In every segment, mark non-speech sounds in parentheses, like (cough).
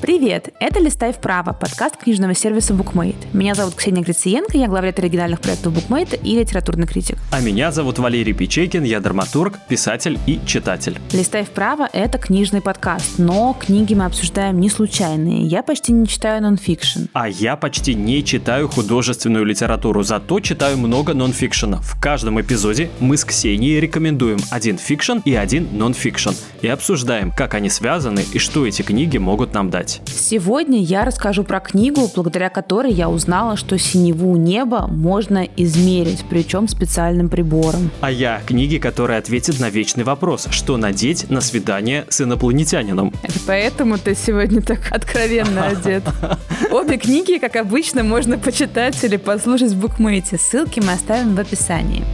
Привет! Это «Листай вправо» – подкаст книжного сервиса Bookmate. Меня зовут Ксения Грициенко, я главред оригинальных проектов Bookmate и литературный критик. А меня зовут Валерий Печейкин, я драматург, писатель и читатель. «Листай вправо» – это книжный подкаст, но книги мы обсуждаем не случайные. Я почти не читаю нонфикшн. А я почти не читаю художественную литературу, зато читаю много нонфикшена. В каждом эпизоде мы с Ксенией рекомендуем один фикшн и один нонфикшн и обсуждаем, как они связаны и что эти книги могут нам дать. Сегодня я расскажу про книгу, благодаря которой я узнала, что синеву неба можно измерить, причем специальным прибором. А я книги, которая ответит на вечный вопрос, что надеть на свидание с инопланетянином. Это поэтому ты сегодня так откровенно одет. (laughs) Обе книги, как обычно, можно почитать или послушать в букмейте. Ссылки мы оставим в описании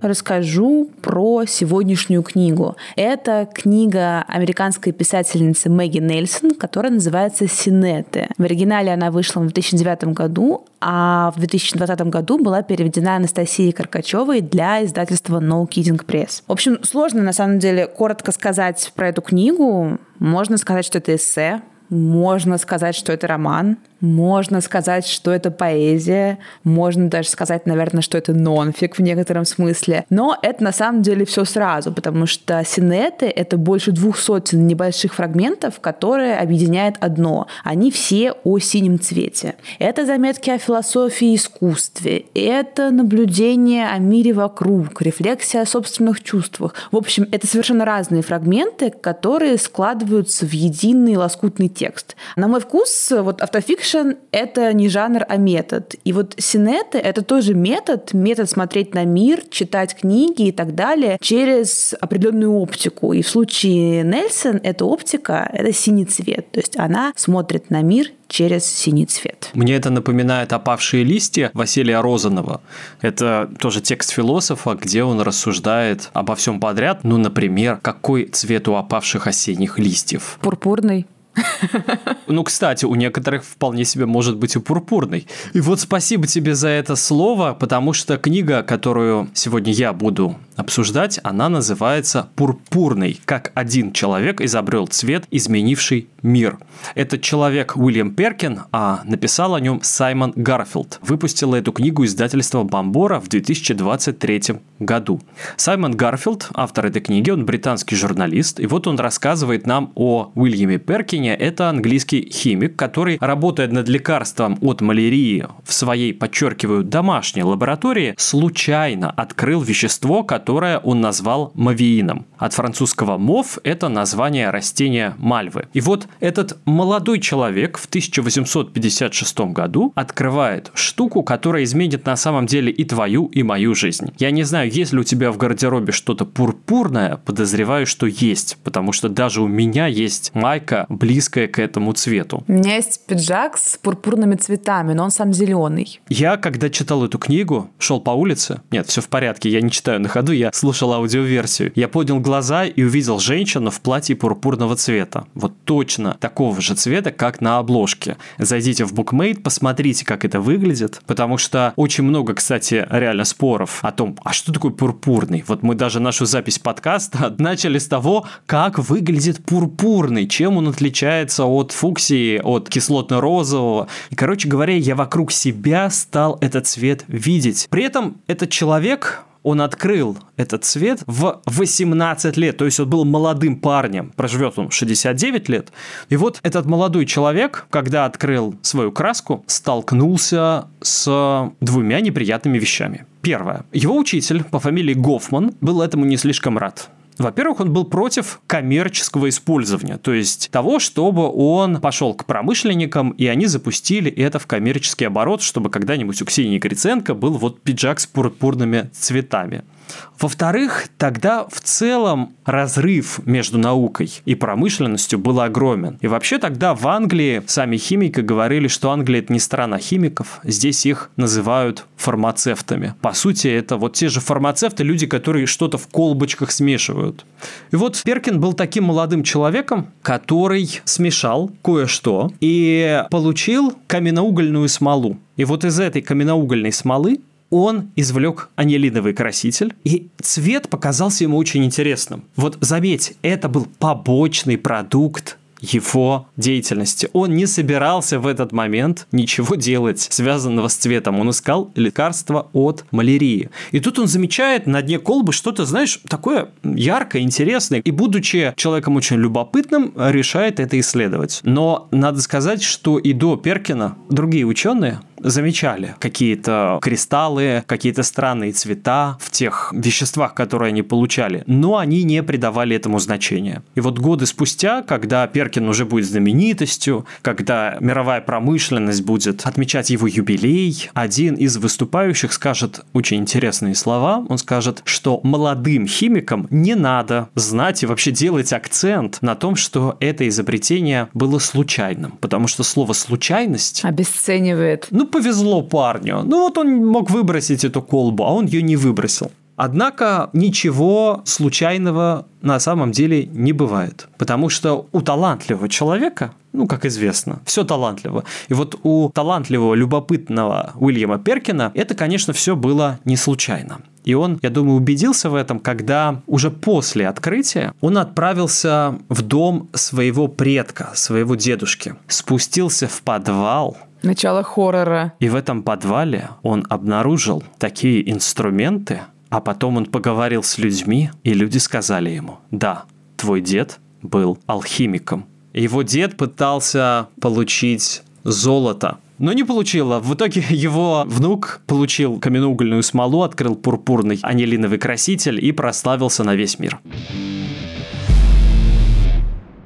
расскажу про сегодняшнюю книгу. Это книга американской писательницы Мэгги Нельсон, которая называется «Синеты». В оригинале она вышла в 2009 году, а в 2020 году была переведена Анастасией Каркачевой для издательства No Kidding Press. В общем, сложно на самом деле коротко сказать про эту книгу. Можно сказать, что это эссе, можно сказать, что это роман, можно сказать, что это поэзия, можно даже сказать, наверное, что это нонфик в некотором смысле. Но это на самом деле все сразу, потому что синеты — это больше двух сотен небольших фрагментов, которые объединяют одно. Они все о синем цвете. Это заметки о философии и искусстве, это наблюдение о мире вокруг, рефлексия о собственных чувствах. В общем, это совершенно разные фрагменты, которые складываются в единый лоскутный текст. На мой вкус, вот автофикшн Фикшн — это не жанр, а метод. И вот синеты — это тоже метод, метод смотреть на мир, читать книги и так далее через определенную оптику. И в случае Нельсон эта оптика — это синий цвет. То есть она смотрит на мир через синий цвет. Мне это напоминает «Опавшие листья» Василия Розанова. Это тоже текст философа, где он рассуждает обо всем подряд. Ну, например, какой цвет у опавших осенних листьев? Пурпурный. Ну, кстати, у некоторых вполне себе может быть и пурпурный. И вот спасибо тебе за это слово, потому что книга, которую сегодня я буду обсуждать, она называется «Пурпурный. Как один человек изобрел цвет, изменивший мир». Этот человек Уильям Перкин, а написал о нем Саймон Гарфилд. Выпустила эту книгу издательство Бомбора в 2023 году. Саймон Гарфилд, автор этой книги, он британский журналист, и вот он рассказывает нам о Уильяме Перкине. Это английский химик, который, работая над лекарством от малярии в своей, подчеркиваю, домашней лаборатории, случайно открыл вещество, которое которое он назвал мовеином. От французского mauve – это название растения мальвы. И вот этот молодой человек в 1856 году открывает штуку, которая изменит на самом деле и твою, и мою жизнь. Я не знаю, есть ли у тебя в гардеробе что-то пурпурное, подозреваю, что есть, потому что даже у меня есть майка, близкая к этому цвету. У меня есть пиджак с пурпурными цветами, но он сам зеленый. Я, когда читал эту книгу, шел по улице, нет, все в порядке, я не читаю на ходу, я слушал аудиоверсию. Я поднял глаза и увидел женщину в платье пурпурного цвета. Вот точно такого же цвета, как на обложке. Зайдите в Bookmate, посмотрите, как это выглядит, потому что очень много, кстати, реально споров о том, а что такое пурпурный. Вот мы даже нашу запись подкаста (laughs) начали с того, как выглядит пурпурный, чем он отличается от фуксии, от кислотно-розового. И, короче говоря, я вокруг себя стал этот цвет видеть. При этом этот человек он открыл этот цвет в 18 лет, то есть он был молодым парнем, проживет он 69 лет. И вот этот молодой человек, когда открыл свою краску, столкнулся с двумя неприятными вещами. Первое. Его учитель по фамилии Гофман был этому не слишком рад. Во-первых, он был против коммерческого использования, то есть того, чтобы он пошел к промышленникам, и они запустили это в коммерческий оборот, чтобы когда-нибудь у Ксении Гриценко был вот пиджак с пурпурными цветами. Во-вторых, тогда в целом разрыв между наукой и промышленностью был огромен. И вообще тогда в Англии сами химики говорили, что Англия это не страна химиков, здесь их называют фармацевтами. По сути, это вот те же фармацевты, люди, которые что-то в колбочках смешивают. И вот Перкин был таким молодым человеком, который смешал кое-что и получил каменноугольную смолу. И вот из этой каменноугольной смолы он извлек анилиновый краситель, и цвет показался ему очень интересным. Вот заметь, это был побочный продукт его деятельности. Он не собирался в этот момент ничего делать, связанного с цветом. Он искал лекарство от малярии. И тут он замечает на дне колбы что-то, знаешь, такое яркое, интересное. И будучи человеком очень любопытным, решает это исследовать. Но надо сказать, что и до Перкина другие ученые замечали какие-то кристаллы, какие-то странные цвета в тех веществах, которые они получали, но они не придавали этому значения. И вот годы спустя, когда Перкин уже будет знаменитостью, когда мировая промышленность будет отмечать его юбилей, один из выступающих скажет очень интересные слова. Он скажет, что молодым химикам не надо знать и вообще делать акцент на том, что это изобретение было случайным, потому что слово «случайность» обесценивает. Ну, повезло парню. Ну, вот он мог выбросить эту колбу, а он ее не выбросил. Однако ничего случайного на самом деле не бывает. Потому что у талантливого человека, ну, как известно, все талантливо. И вот у талантливого, любопытного Уильяма Перкина это, конечно, все было не случайно. И он, я думаю, убедился в этом, когда уже после открытия он отправился в дом своего предка, своего дедушки, спустился в подвал, Начало хоррора. И в этом подвале он обнаружил такие инструменты, а потом он поговорил с людьми, и люди сказали ему, да, твой дед был алхимиком. Его дед пытался получить золото, но не получила. В итоге его внук получил каменноугольную смолу, открыл пурпурный анилиновый краситель и прославился на весь мир.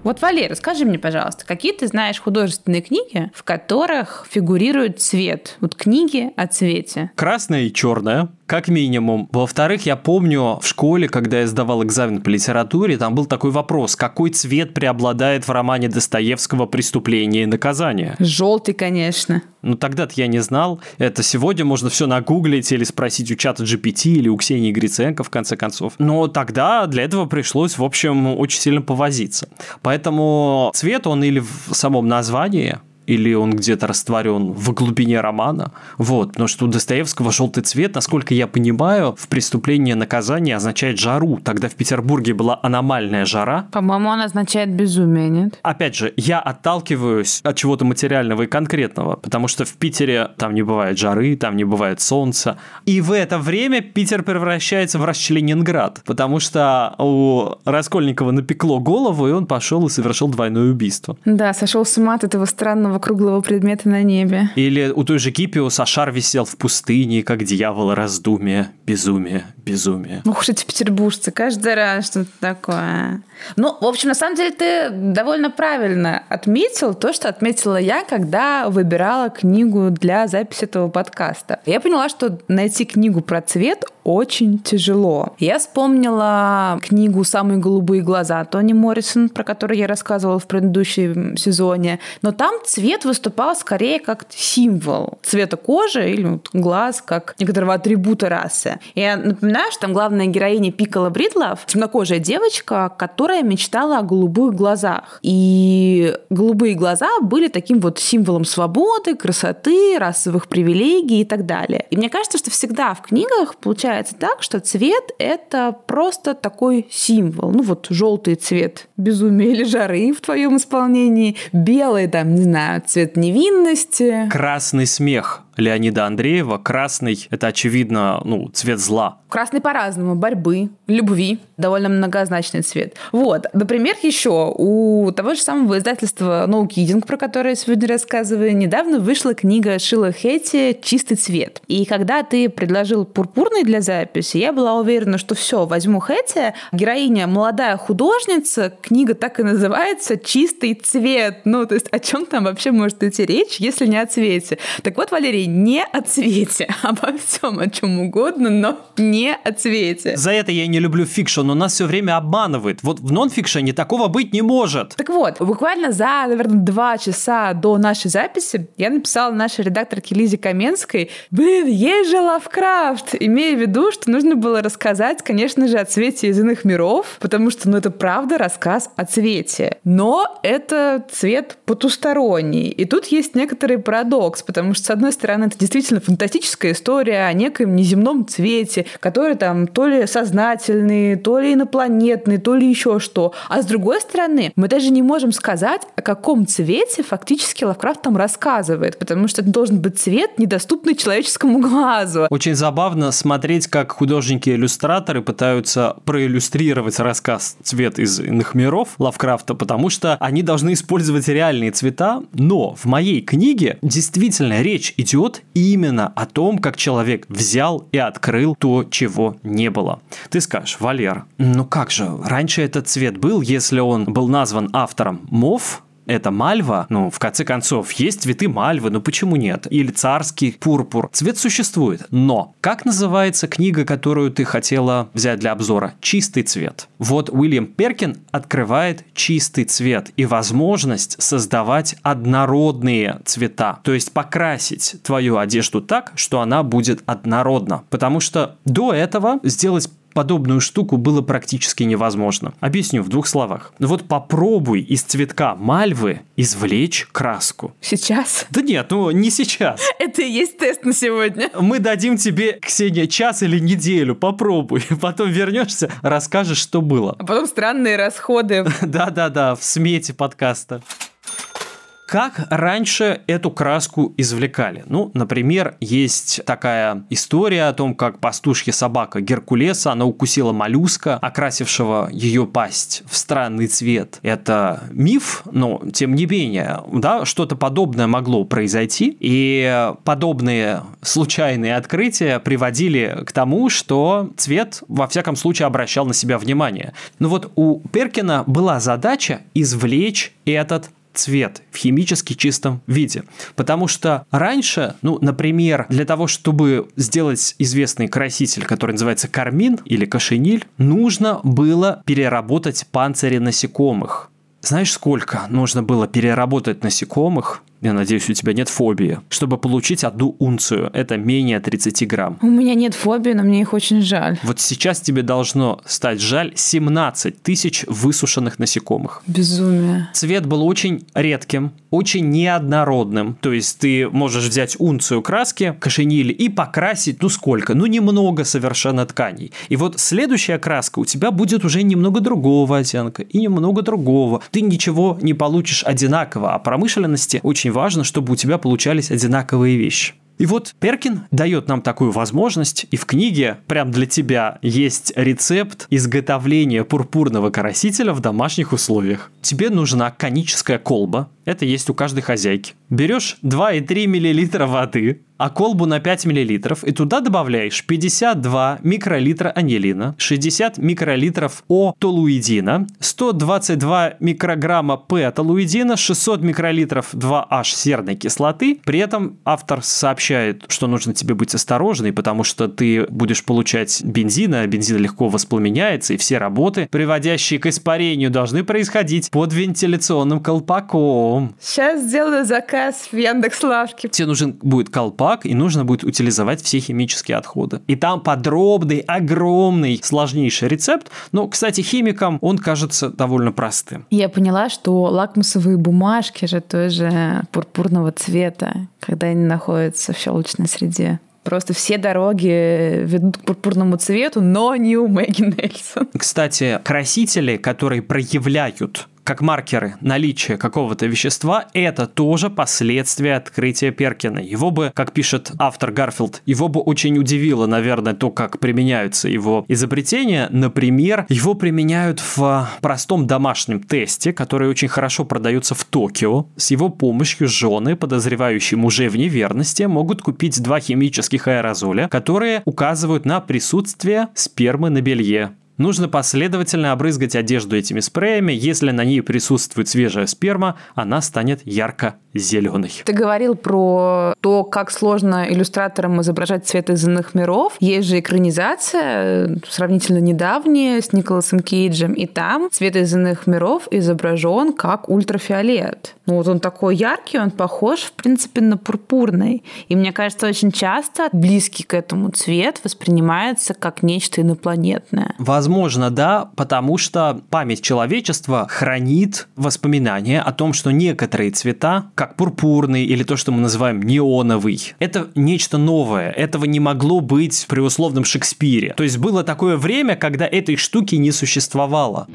Вот, Валера, скажи мне, пожалуйста, какие ты знаешь художественные книги, в которых фигурирует цвет? Вот книги о цвете. Красное и черное как минимум. Во-вторых, я помню в школе, когда я сдавал экзамен по литературе, там был такой вопрос, какой цвет преобладает в романе Достоевского «Преступление и наказание»? Желтый, конечно. Ну, тогда-то я не знал. Это сегодня можно все нагуглить или спросить у чата GPT или у Ксении Гриценко, в конце концов. Но тогда для этого пришлось, в общем, очень сильно повозиться. Поэтому цвет, он или в самом названии, или он где-то растворен в глубине романа. Вот, потому что у Достоевского желтый цвет, насколько я понимаю, в преступлении наказание означает жару. Тогда в Петербурге была аномальная жара. По-моему, он означает безумие, нет? Опять же, я отталкиваюсь от чего-то материального и конкретного, потому что в Питере там не бывает жары, там не бывает солнца. И в это время Питер превращается в расчленинград, потому что у Раскольникова напекло голову, и он пошел и совершил двойное убийство. Да, сошел с ума от этого странного самого круглого предмета на небе. Или у той же Кипио Сашар висел в пустыне, как дьявол раздумие, безумие, безумие. Уж эти петербуржцы, каждый раз что-то такое. Ну, в общем, на самом деле ты довольно правильно отметил то, что отметила я, когда выбирала книгу для записи этого подкаста. Я поняла, что найти книгу про цвет очень тяжело. Я вспомнила книгу «Самые голубые глаза» Тони Моррисон, про которую я рассказывала в предыдущем сезоне. Но там цвет выступал скорее как символ цвета кожи или вот глаз, как некоторого атрибута расы. Я напоминаю, что там главная героиня Пикала Бридлов, темнокожая девочка, которая мечтала о голубых глазах. И голубые глаза были таким вот символом свободы, красоты, расовых привилегий и так далее. И мне кажется, что всегда в книгах получается так, что цвет — это просто такой символ. Ну вот желтый цвет безумия или жары в твоем исполнении, белый там, не знаю, цвет невинности. Красный смех Леонида Андреева. Красный – это, очевидно, ну, цвет зла. Красный по-разному. Борьбы, любви. Довольно многозначный цвет. Вот. Например, еще у того же самого издательства No Kidding, про которое я сегодня рассказываю, недавно вышла книга Шила Хетти «Чистый цвет». И когда ты предложил пурпурный для записи, я была уверена, что все, возьму Хетти. Героиня молодая художница, книга так и называется «Чистый цвет». Ну, то есть о чем там вообще может идти речь, если не о цвете? Так вот, Валерий, не (laughs) о цвете, обо всем, о чем угодно, но не о цвете. За это я не люблю фикшн, он нас все время обманывает. Вот в нонфикшене такого быть не может. Так вот, буквально за, наверное, два часа до нашей записи я написала нашей редакторке Лизе Каменской, блин, есть же Лавкрафт, имея в виду, что нужно было рассказать, конечно же, о цвете из иных миров, потому что, ну, это правда рассказ о цвете. Но это цвет потусторонний. И тут есть некоторый парадокс, потому что, с одной стороны, стороны, это действительно фантастическая история о некоем неземном цвете, который там то ли сознательный, то ли инопланетный, то ли еще что. А с другой стороны, мы даже не можем сказать, о каком цвете фактически Лавкрафт там рассказывает, потому что это должен быть цвет, недоступный человеческому глазу. Очень забавно смотреть, как художники-иллюстраторы пытаются проиллюстрировать рассказ «Цвет из иных миров» Лавкрафта, потому что они должны использовать реальные цвета, но в моей книге действительно речь идет именно о том, как человек взял и открыл то, чего не было. Ты скажешь, Валер, ну как же, раньше этот цвет был, если он был назван автором мов, это мальва, ну, в конце концов, есть цветы мальвы, ну почему нет? Или царский пурпур. Цвет существует. Но как называется книга, которую ты хотела взять для обзора? Чистый цвет. Вот Уильям Перкин открывает чистый цвет и возможность создавать однородные цвета. То есть покрасить твою одежду так, что она будет однородна. Потому что до этого сделать подобную штуку было практически невозможно. Объясню в двух словах. Вот попробуй из цветка мальвы извлечь краску. Сейчас? Да нет, ну не сейчас. (laughs) Это и есть тест на сегодня. Мы дадим тебе, Ксения, час или неделю. Попробуй. (laughs) Потом вернешься, расскажешь, что было. А потом странные расходы. (laughs) Да-да-да, в смете подкаста. Как раньше эту краску извлекали? Ну, например, есть такая история о том, как пастушья собака Геркулеса, она укусила моллюска, окрасившего ее пасть в странный цвет. Это миф, но тем не менее, да, что-то подобное могло произойти, и подобные случайные открытия приводили к тому, что цвет, во всяком случае, обращал на себя внимание. Но вот у Перкина была задача извлечь этот цвет в химически чистом виде. Потому что раньше, ну, например, для того, чтобы сделать известный краситель, который называется кармин или кошениль, нужно было переработать панцири насекомых. Знаешь, сколько нужно было переработать насекомых, я надеюсь, у тебя нет фобии. Чтобы получить одну унцию, это менее 30 грамм. У меня нет фобии, но мне их очень жаль. Вот сейчас тебе должно стать жаль 17 тысяч высушенных насекомых. Безумие. Цвет был очень редким, очень неоднородным. То есть ты можешь взять унцию краски, кошенили и покрасить, ну сколько? Ну немного совершенно тканей. И вот следующая краска у тебя будет уже немного другого оттенка и немного другого. Ты ничего не получишь одинаково, а промышленности очень важно, чтобы у тебя получались одинаковые вещи. И вот Перкин дает нам такую возможность, и в книге прям для тебя есть рецепт изготовления пурпурного красителя в домашних условиях. Тебе нужна коническая колба, это есть у каждой хозяйки. Берешь 2,3 мл воды, а колбу на 5 мл, и туда добавляешь 52 микролитра анилина, 60 микролитров О-толуидина, 122 микрограмма П-толуидина, 600 микролитров 2H серной кислоты. При этом автор сообщает, что нужно тебе быть осторожной, потому что ты будешь получать бензин, а бензин легко воспламеняется, и все работы, приводящие к испарению, должны происходить под вентиляционным колпаком. Сейчас сделаю заказ в Яндекс.Лавке. Тебе нужен будет колпак, и нужно будет утилизовать все химические отходы. И там подробный, огромный, сложнейший рецепт. Но, кстати, химикам он кажется довольно простым. Я поняла, что лакмусовые бумажки же тоже пурпурного цвета, когда они находятся в щелочной среде. Просто все дороги ведут к пурпурному цвету, но не у Мэгги Нельсон. Кстати, красители, которые проявляют как маркеры наличия какого-то вещества, это тоже последствия открытия Перкина. Его бы, как пишет автор Гарфилд, его бы очень удивило, наверное, то, как применяются его изобретения. Например, его применяют в простом домашнем тесте, который очень хорошо продается в Токио. С его помощью жены, подозревающие мужей в неверности, могут купить два химических аэрозоля, которые указывают на присутствие спермы на белье. Нужно последовательно обрызгать одежду этими спреями. Если на ней присутствует свежая сперма, она станет ярко зеленый. Ты говорил про то, как сложно иллюстраторам изображать цвет из иных миров. Есть же экранизация, сравнительно недавняя, с Николасом Кейджем, и там цвет из иных миров изображен как ультрафиолет. Ну вот он такой яркий, он похож, в принципе, на пурпурный. И мне кажется, очень часто близкий к этому цвет воспринимается как нечто инопланетное. Возможно, да, потому что память человечества хранит воспоминания о том, что некоторые цвета как пурпурный или то, что мы называем неоновый. Это нечто новое. Этого не могло быть при условном Шекспире. То есть было такое время, когда этой штуки не существовало.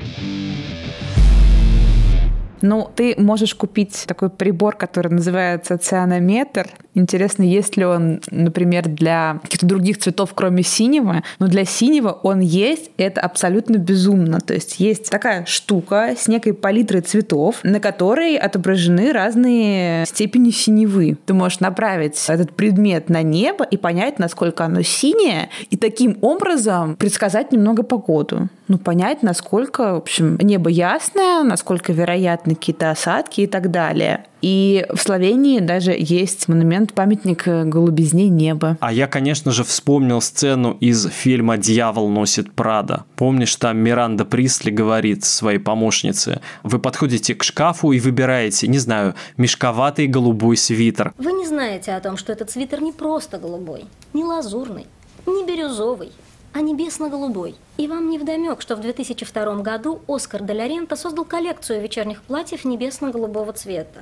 Ну, ты можешь купить такой прибор, который называется цианометр. Интересно, есть ли он, например, для каких-то других цветов, кроме синего. Но для синего он есть, это абсолютно безумно. То есть есть такая штука с некой палитрой цветов, на которой отображены разные степени синевы. Ты можешь направить этот предмет на небо и понять, насколько оно синее, и таким образом предсказать немного погоду. Ну, понять, насколько, в общем, небо ясное, насколько вероятно какие-то осадки и так далее. И в Словении даже есть монумент, памятник голубизне неба. А я, конечно же, вспомнил сцену из фильма «Дьявол носит Прада». Помнишь, там Миранда Присли говорит своей помощнице, вы подходите к шкафу и выбираете, не знаю, мешковатый голубой свитер. Вы не знаете о том, что этот свитер не просто голубой, не лазурный, не бирюзовый, а небесно-голубой. И вам не вдомек, что в 2002 году Оскар де Лоренто создал коллекцию вечерних платьев небесно-голубого цвета.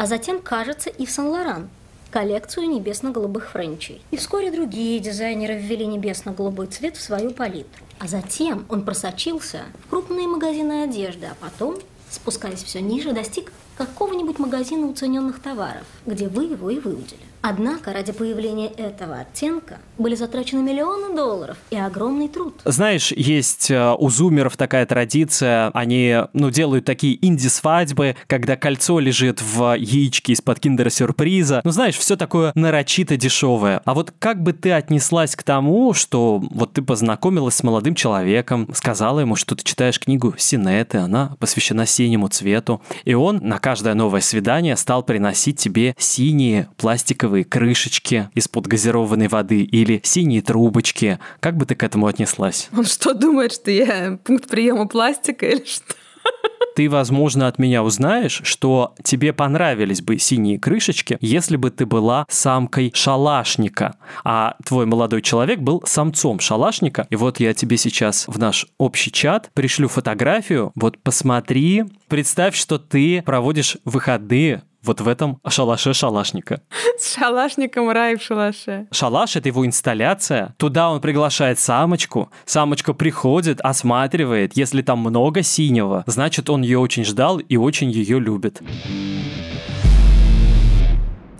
А затем, кажется, и в Сан-Лоран коллекцию небесно-голубых френчей. И вскоре другие дизайнеры ввели небесно-голубой цвет в свою палитру. А затем он просочился в крупные магазины одежды, а потом, спускаясь все ниже, достиг какого-нибудь магазина уцененных товаров, где вы его и выудили. Однако ради появления этого оттенка были затрачены миллионы долларов и огромный труд. Знаешь, есть э, у зумеров такая традиция, они, ну, делают такие инди-свадьбы, когда кольцо лежит в яичке из-под киндера-сюрприза. Ну, знаешь, все такое нарочито дешевое. А вот как бы ты отнеслась к тому, что вот ты познакомилась с молодым человеком, сказала ему, что ты читаешь книгу Синеты, она посвящена синему цвету, и он на каждое новое свидание стал приносить тебе синие пластиковые пластиковые крышечки из-под газированной воды или синие трубочки. Как бы ты к этому отнеслась? Он что думает, что я пункт приема пластика или что? ты, возможно, от меня узнаешь, что тебе понравились бы синие крышечки, если бы ты была самкой шалашника, а твой молодой человек был самцом шалашника. И вот я тебе сейчас в наш общий чат пришлю фотографию. Вот посмотри, представь, что ты проводишь выходные вот в этом шалаше шалашника. С шалашником рай в шалаше. Шалаш — это его инсталляция. Туда он приглашает самочку. Самочка приходит, осматривает. Если там много синего, значит, он ее очень ждал и очень ее любит.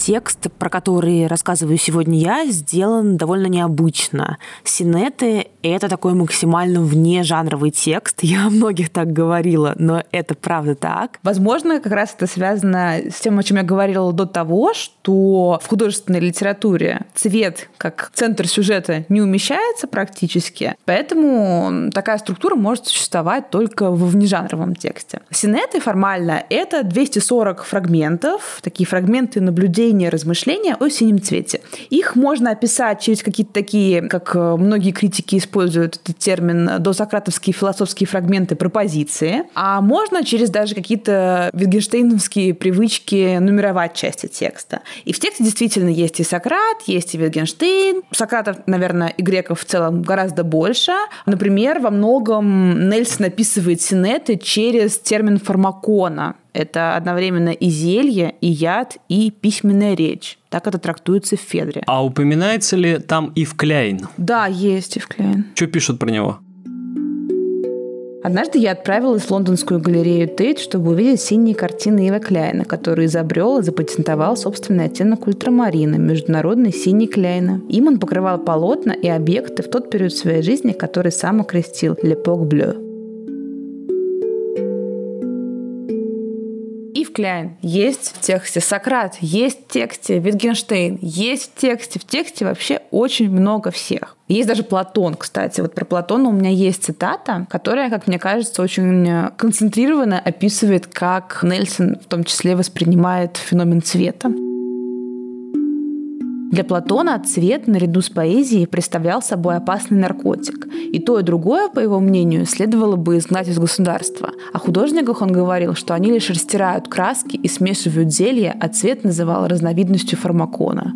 Текст, про который рассказываю сегодня я, сделан довольно необычно. Синеты — это такой максимально вне жанровый текст. (laughs) Я о многих так говорила, но это правда так. Возможно, как раз это связано с тем, о чем я говорила до того, что в художественной литературе цвет как центр сюжета не умещается практически, поэтому такая структура может существовать только в внежанровом тексте. Синеты формально — это 240 фрагментов, такие фрагменты наблюдений наблюдения, размышления о синем цвете. Их можно описать через какие-то такие, как э, многие критики используют этот термин, досократовские философские фрагменты пропозиции, а можно через даже какие-то витгенштейновские привычки нумеровать части текста. И в тексте действительно есть и Сократ, есть и Витгенштейн. Сократов, наверное, и греков в целом гораздо больше. Например, во многом Нельсон описывает синеты через термин фармакона. Это одновременно и зелье, и яд, и письменная речь. Так это трактуется в Федре. А упоминается ли там Ив Кляйн? Да, есть Ив Кляйн. Что пишут про него? Однажды я отправилась в лондонскую галерею Тейт, чтобы увидеть синие картины Ива Кляйна, который изобрел и запатентовал собственный оттенок ультрамарина, международный синий Кляйна. Им он покрывал полотна и объекты в тот период своей жизни, который сам окрестил «Лепок Блeu». Ив есть в тексте, Сократ есть в тексте, Витгенштейн есть в тексте. В тексте вообще очень много всех. Есть даже Платон, кстати. Вот про Платона у меня есть цитата, которая, как мне кажется, очень концентрированно описывает, как Нельсон в том числе воспринимает феномен цвета. Для Платона цвет наряду с поэзией представлял собой опасный наркотик. И то, и другое, по его мнению, следовало бы изгнать из государства. О художниках он говорил, что они лишь растирают краски и смешивают зелья, а цвет называл разновидностью фармакона.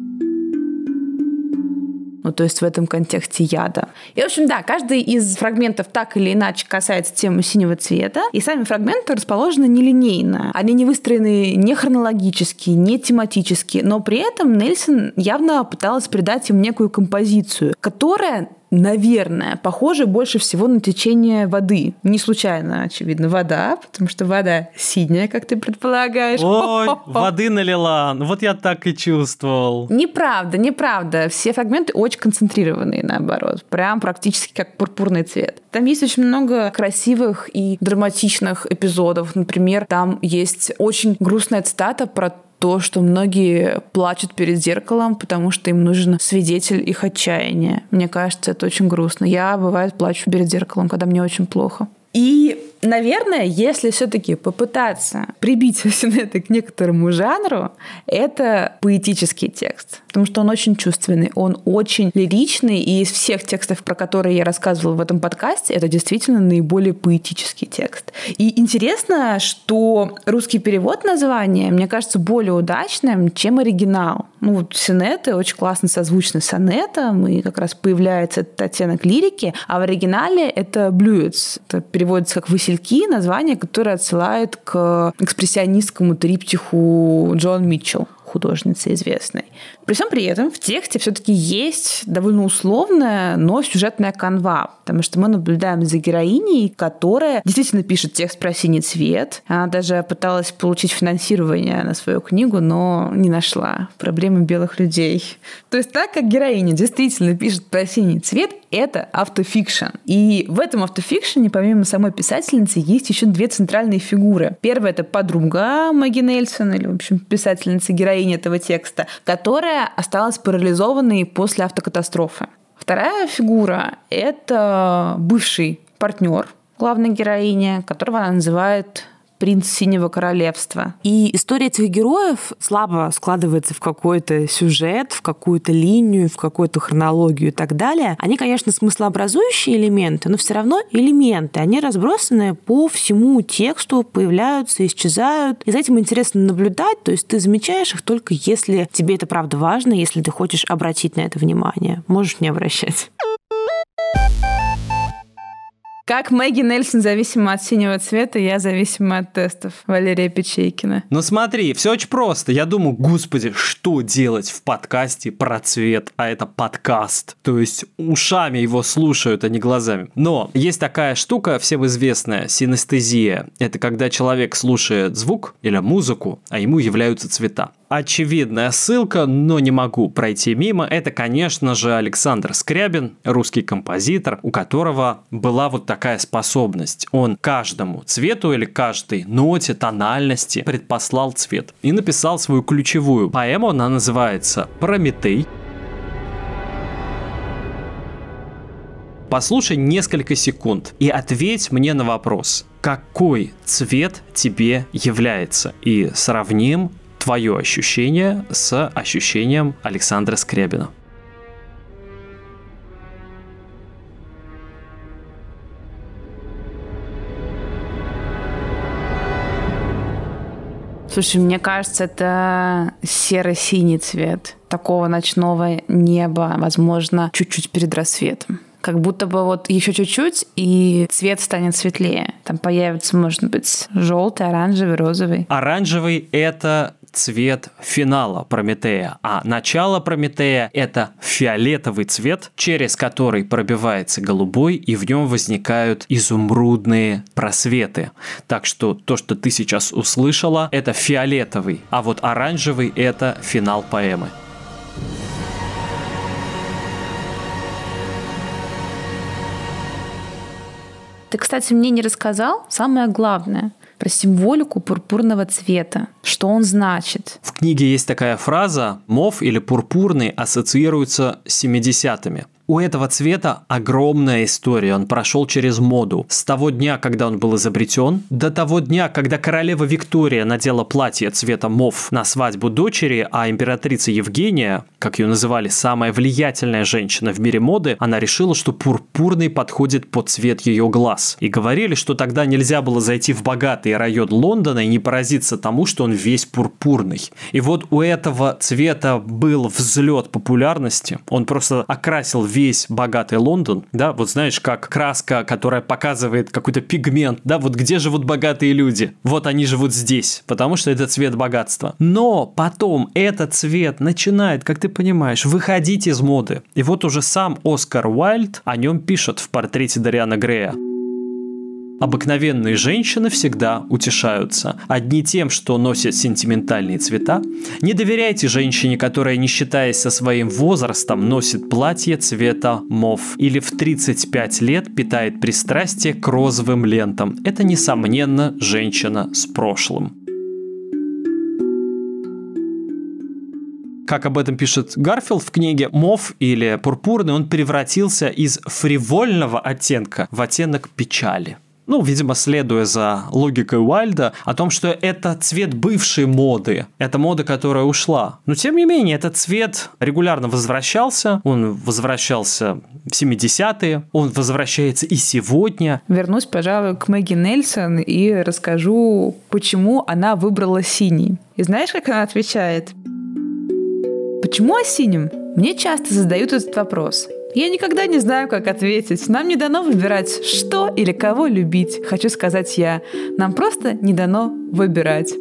Но то есть в этом контексте яда. И, в общем, да, каждый из фрагментов так или иначе касается темы синего цвета, и сами фрагменты расположены нелинейно. Они не выстроены не хронологически, не тематически, но при этом Нельсон явно пыталась придать им некую композицию, которая наверное, похоже больше всего на течение воды. Не случайно, очевидно, вода, потому что вода синяя, как ты предполагаешь. Ой, (laughs) воды налила. Ну вот я так и чувствовал. Неправда, неправда. Все фрагменты очень концентрированные, наоборот. Прям практически как пурпурный цвет. Там есть очень много красивых и драматичных эпизодов. Например, там есть очень грустная цитата про то, что многие плачут перед зеркалом, потому что им нужен свидетель их отчаяния. Мне кажется, это очень грустно. Я, бывает, плачу перед зеркалом, когда мне очень плохо. И Наверное, если все-таки попытаться прибить (laughs) сонеты к некоторому жанру, это поэтический текст, потому что он очень чувственный, он очень лиричный, и из всех текстов, про которые я рассказывала в этом подкасте, это действительно наиболее поэтический текст. И интересно, что русский перевод названия, мне кажется, более удачным, чем оригинал. Ну, вот сонеты очень классно созвучны сонетам, и как раз появляется этот оттенок лирики, а в оригинале это блюец. Это переводится как «василь васильки, название, которое отсылает к экспрессионистскому триптиху Джон Митчелл художницы известной. При всем при этом в тексте все-таки есть довольно условная, но сюжетная канва, потому что мы наблюдаем за героиней, которая действительно пишет текст про синий цвет. Она даже пыталась получить финансирование на свою книгу, но не нашла. Проблемы белых людей. То есть так как героиня действительно пишет про синий цвет, это автофикшн. И в этом автофикшене, помимо самой писательницы, есть еще две центральные фигуры. Первая — это подруга Маги Нельсон, или, в общем, писательница героини этого текста, которая осталась парализованной после автокатастрофы. Вторая фигура — это бывший партнер главной героини, которого она называет принц Синего Королевства. И история этих героев слабо складывается в какой-то сюжет, в какую-то линию, в какую-то хронологию и так далее. Они, конечно, смыслообразующие элементы, но все равно элементы. Они разбросаны по всему тексту, появляются, исчезают. И за этим интересно наблюдать, то есть ты замечаешь их только если тебе это правда важно, если ты хочешь обратить на это внимание. Можешь не обращать. Как Мэгги Нельсон зависима от синего цвета, я зависима от тестов Валерия Печейкина. Ну смотри, все очень просто. Я думаю, господи, что делать в подкасте про цвет, а это подкаст. То есть ушами его слушают, а не глазами. Но есть такая штука, всем известная, синестезия. Это когда человек слушает звук или музыку, а ему являются цвета очевидная ссылка, но не могу пройти мимо. Это, конечно же, Александр Скрябин, русский композитор, у которого была вот такая способность. Он каждому цвету или каждой ноте, тональности предпослал цвет и написал свою ключевую поэму. Она называется «Прометей». Послушай несколько секунд и ответь мне на вопрос, какой цвет тебе является, и сравним твое ощущение с ощущением Александра Скрябина. Слушай, мне кажется, это серо-синий цвет такого ночного неба, возможно, чуть-чуть перед рассветом как будто бы вот еще чуть-чуть, и цвет станет светлее. Там появится, может быть, желтый, оранжевый, розовый. Оранжевый — это цвет финала Прометея, а начало Прометея – это фиолетовый цвет, через который пробивается голубой, и в нем возникают изумрудные просветы. Так что то, что ты сейчас услышала, это фиолетовый, а вот оранжевый – это финал поэмы. Ты, кстати, мне не рассказал самое главное – про символику пурпурного цвета. Что он значит? В книге есть такая фраза «мов» или «пурпурный» ассоциируются с 70-ми. У этого цвета огромная история. Он прошел через моду. С того дня, когда он был изобретен, до того дня, когда королева Виктория надела платье цвета мов на свадьбу дочери, а императрица Евгения, как ее называли, самая влиятельная женщина в мире моды, она решила, что пурпурный подходит под цвет ее глаз. И говорили, что тогда нельзя было зайти в богатый район Лондона и не поразиться тому, что он весь пурпурный. И вот у этого цвета был взлет популярности. Он просто окрасил весь богатый Лондон, да, вот знаешь, как краска, которая показывает какой-то пигмент, да, вот где живут богатые люди? Вот они живут здесь, потому что это цвет богатства. Но потом этот цвет начинает, как ты понимаешь, выходить из моды. И вот уже сам Оскар Уайльд о нем пишет в портрете Дариана Грея. Обыкновенные женщины всегда утешаются. Одни тем, что носят сентиментальные цвета. Не доверяйте женщине, которая, не считаясь со своим возрастом, носит платье цвета мов или в 35 лет питает пристрастие к розовым лентам. Это, несомненно, женщина с прошлым. как об этом пишет Гарфилд в книге, мов или пурпурный, он превратился из фривольного оттенка в оттенок печали ну, видимо, следуя за логикой Уайльда, о том, что это цвет бывшей моды, это мода, которая ушла. Но, тем не менее, этот цвет регулярно возвращался, он возвращался в 70-е, он возвращается и сегодня. Вернусь, пожалуй, к Мэгги Нельсон и расскажу, почему она выбрала синий. И знаешь, как она отвечает? Почему о синем? Мне часто задают этот вопрос. Я никогда не знаю, как ответить. Нам не дано выбирать, что или кого любить, хочу сказать я. Нам просто не дано выбирать.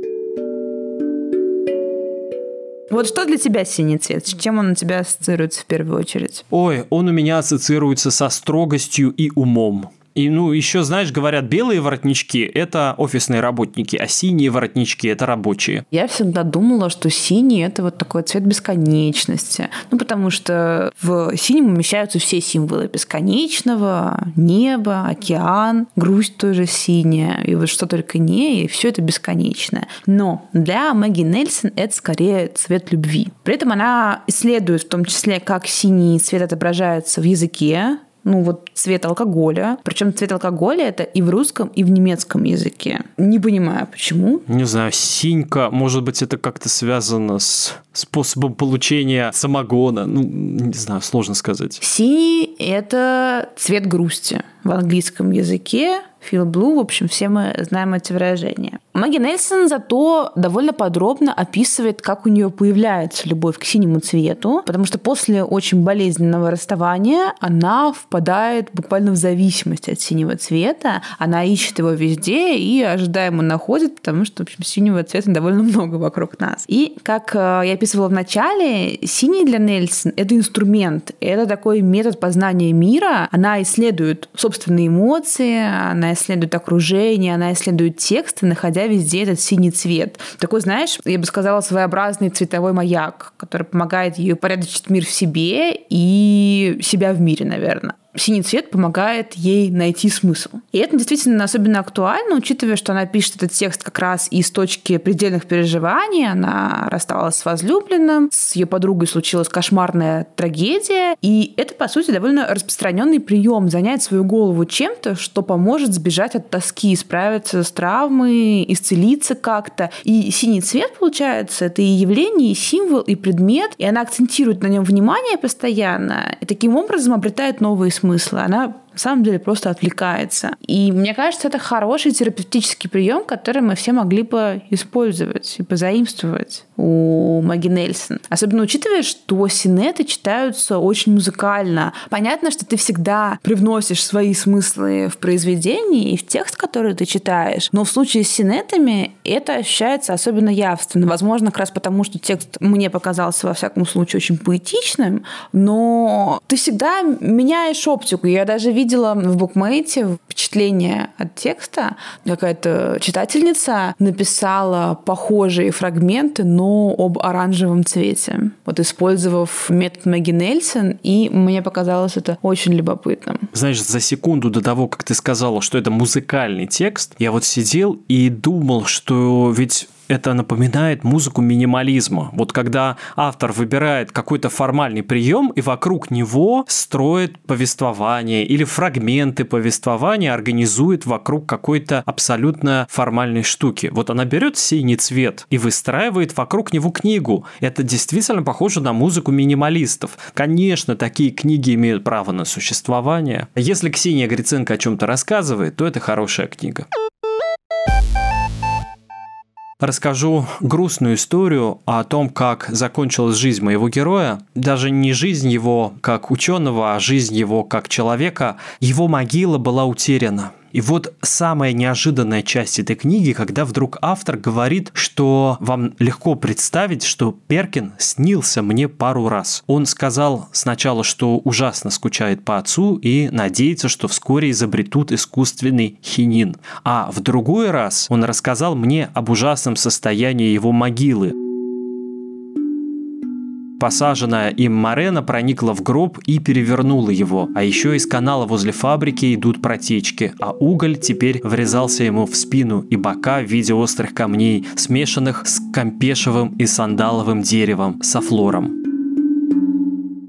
Вот что для тебя синий цвет? С чем он у тебя ассоциируется в первую очередь? Ой, он у меня ассоциируется со строгостью и умом. И, ну, еще, знаешь, говорят, белые воротнички – это офисные работники, а синие воротнички – это рабочие. Я всегда думала, что синий – это вот такой цвет бесконечности. Ну, потому что в синем умещаются все символы бесконечного, небо, океан, грусть тоже синяя, и вот что только не, и все это бесконечное. Но для Мэгги Нельсон это скорее цвет любви. При этом она исследует в том числе, как синий цвет отображается в языке, ну вот цвет алкоголя. Причем цвет алкоголя это и в русском, и в немецком языке. Не понимаю, почему. Не знаю, синька, может быть, это как-то связано с способом получения самогона. Ну, не знаю, сложно сказать. Синий – это цвет грусти в английском языке. Feel Blue, в общем, все мы знаем эти выражения. Мэгги Нельсон зато довольно подробно описывает, как у нее появляется любовь к синему цвету, потому что после очень болезненного расставания она впадает буквально в зависимость от синего цвета. Она ищет его везде и ожидаемо находит, потому что, в общем, синего цвета довольно много вокруг нас. И, как э, я описывала в начале, синий для Нельсон — это инструмент, это такой метод познания мира. Она исследует собственные эмоции, она исследует окружение, она исследует тексты, находя везде этот синий цвет. Такой, знаешь, я бы сказала, своеобразный цветовой маяк, который помогает ей упорядочить мир в себе и себя в мире, наверное синий цвет помогает ей найти смысл. И это действительно особенно актуально, учитывая, что она пишет этот текст как раз из точки предельных переживаний. Она рассталась с возлюбленным, с ее подругой случилась кошмарная трагедия. И это, по сути, довольно распространенный прием занять свою голову чем-то, что поможет сбежать от тоски, справиться с травмой, исцелиться как-то. И синий цвет, получается, это и явление, и символ, и предмет. И она акцентирует на нем внимание постоянно. И таким образом обретает новые смысла. Она на самом деле просто отвлекается. И мне кажется, это хороший терапевтический прием, который мы все могли бы использовать и позаимствовать у Маги Нельсон. Особенно учитывая, что синеты читаются очень музыкально. Понятно, что ты всегда привносишь свои смыслы в произведение и в текст, который ты читаешь. Но в случае с синетами это ощущается особенно явственно. Возможно, как раз потому, что текст мне показался, во всяком случае, очень поэтичным, но ты всегда меняешь оптику. Я даже видела видела в букмейте впечатление от текста. Какая-то читательница написала похожие фрагменты, но об оранжевом цвете. Вот использовав метод Мэгги Нельсон, и мне показалось это очень любопытным. Знаешь, за секунду до того, как ты сказала, что это музыкальный текст, я вот сидел и думал, что ведь это напоминает музыку минимализма. Вот когда автор выбирает какой-то формальный прием и вокруг него строит повествование или фрагменты повествования организует вокруг какой-то абсолютно формальной штуки. Вот она берет синий цвет и выстраивает вокруг него книгу. Это действительно похоже на музыку минималистов. Конечно, такие книги имеют право на существование. Если Ксения Гриценко о чем-то рассказывает, то это хорошая книга расскажу грустную историю о том, как закончилась жизнь моего героя. Даже не жизнь его как ученого, а жизнь его как человека. Его могила была утеряна. И вот самая неожиданная часть этой книги, когда вдруг автор говорит, что вам легко представить, что Перкин снился мне пару раз. Он сказал сначала, что ужасно скучает по отцу и надеется, что вскоре изобретут искусственный хинин. А в другой раз он рассказал мне об ужасном состоянии его могилы, Посаженная им Марена проникла в гроб и перевернула его. А еще из канала возле фабрики идут протечки, а уголь теперь врезался ему в спину и бока в виде острых камней, смешанных с кампешевым и сандаловым деревом, со флором.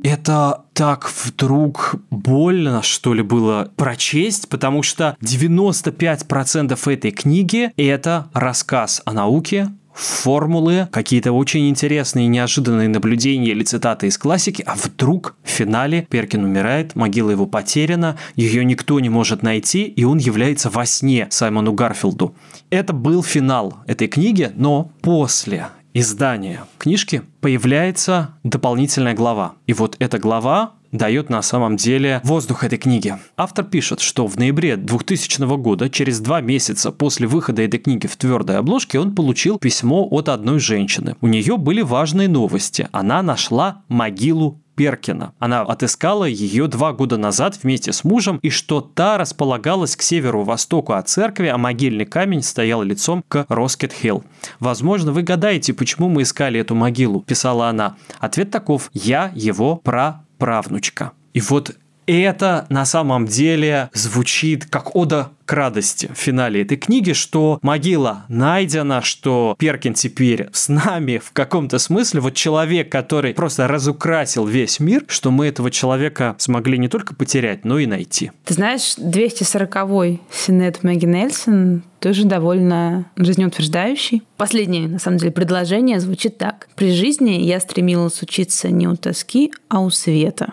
Это так вдруг больно, что ли, было прочесть, потому что 95% этой книги – это рассказ о науке, формулы, какие-то очень интересные неожиданные наблюдения или цитаты из классики, а вдруг в финале Перкин умирает, могила его потеряна, ее никто не может найти, и он является во сне Саймону Гарфилду. Это был финал этой книги, но после издания книжки появляется дополнительная глава. И вот эта глава дает на самом деле воздух этой книги. Автор пишет, что в ноябре 2000 года, через два месяца после выхода этой книги в твердой обложке, он получил письмо от одной женщины. У нее были важные новости. Она нашла могилу Перкина. Она отыскала ее два года назад вместе с мужем, и что та располагалась к северу-востоку от церкви, а могильный камень стоял лицом к Роскет-Хилл. «Возможно, вы гадаете, почему мы искали эту могилу», – писала она. Ответ таков – «Я его про правнучка. И вот это на самом деле звучит как ода к радости в финале этой книги, что могила найдена, что Перкин теперь с нами в каком-то смысле, вот человек, который просто разукрасил весь мир, что мы этого человека смогли не только потерять, но и найти. Ты знаешь, 240-й Синет Мэгги Нельсон тоже довольно жизнеутверждающий. Последнее, на самом деле, предложение звучит так. При жизни я стремилась учиться не у тоски, а у света.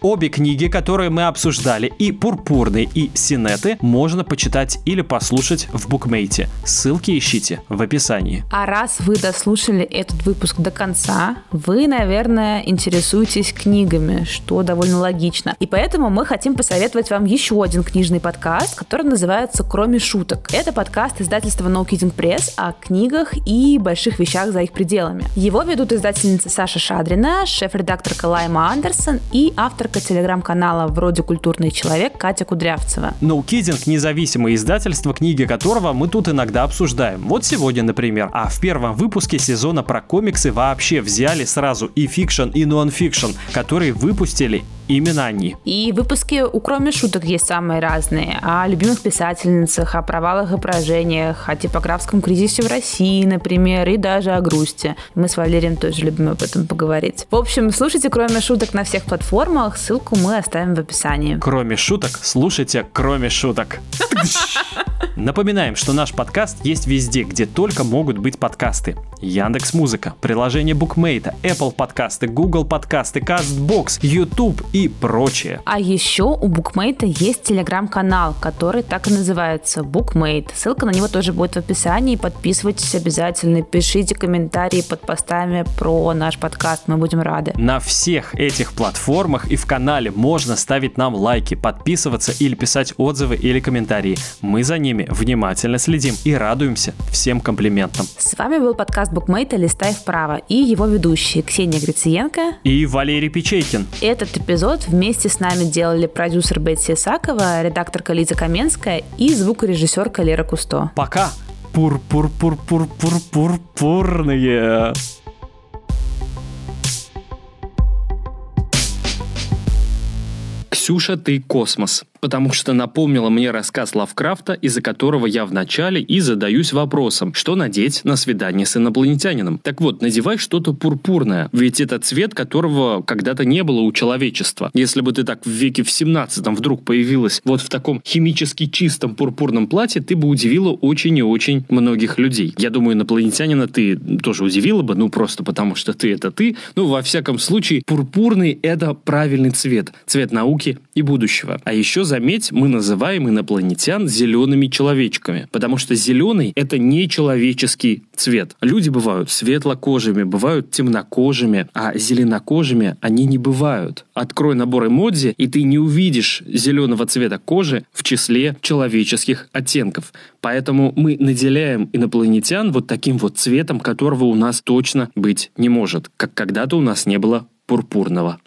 Обе книги, которые мы обсуждали, и «Пурпурный», и «Синеты» можно почитать или послушать в букмейте. Ссылки ищите в описании. А раз вы дослушали этот выпуск до конца, вы, наверное, интересуетесь книгами, что довольно логично. И поэтому мы хотим посоветовать вам еще один книжный подкаст, который называется «Кроме шуток». Это подкаст издательства No Kidding Press о книгах и больших вещах за их пределами. Его ведут издательница Саша Шадрина, шеф-редакторка Лайма Андерсон и автор авторка телеграм-канала «Вроде культурный человек» Катя Кудрявцева. Ноукидинг – независимое издательство, книги которого мы тут иногда обсуждаем. Вот сегодня, например. А в первом выпуске сезона про комиксы вообще взяли сразу и фикшн, и нон-фикшн, которые выпустили именно они. И выпуски у кроме шуток есть самые разные. О любимых писательницах, о провалах и поражениях, о типографском кризисе в России, например, и даже о грусти. Мы с Валерием тоже любим об этом поговорить. В общем, слушайте кроме шуток на всех платформах. Ссылку мы оставим в описании. Кроме шуток, слушайте кроме шуток. Напоминаем, что наш подкаст есть везде, где только могут быть подкасты. Яндекс Музыка, приложение Букмейта, Apple подкасты, Google подкасты, CastBox, YouTube и прочее. А еще у Букмейта есть телеграм-канал, который так и называется Букмейт. Ссылка на него тоже будет в описании. Подписывайтесь обязательно, пишите комментарии под постами про наш подкаст, мы будем рады. На всех этих платформах и в канале можно ставить нам лайки, подписываться или писать отзывы или комментарии. Мы за ними внимательно следим и радуемся всем комплиментам. С вами был подкаст Букмейта «Листай вправо» и его ведущие Ксения Грициенко и Валерий Печейкин. Этот эпизод вместе с нами делали продюсер Бетси Исакова, редакторка Лиза Каменская и звукорежиссерка Лера Кусто. Пока! Пур-пур-пур-пур-пур-пурные! Ксюша, ты космос. Потому что напомнила мне рассказ Лавкрафта, из-за которого я в начале и задаюсь вопросом, что надеть на свидание с инопланетянином. Так вот, надевай что-то пурпурное, ведь это цвет, которого когда-то не было у человечества. Если бы ты так в веке в 17 вдруг появилась вот в таком химически чистом пурпурном платье, ты бы удивила очень и очень многих людей. Я думаю, инопланетянина ты тоже удивила бы, ну просто потому что ты это ты. Ну, во всяком случае, пурпурный это правильный цвет. Цвет науки и будущего. А еще заметь, мы называем инопланетян зелеными человечками, потому что зеленый – это не человеческий цвет. Люди бывают светлокожими, бывают темнокожими, а зеленокожими они не бывают. Открой набор эмодзи, и ты не увидишь зеленого цвета кожи в числе человеческих оттенков. Поэтому мы наделяем инопланетян вот таким вот цветом, которого у нас точно быть не может, как когда-то у нас не было пурпурного.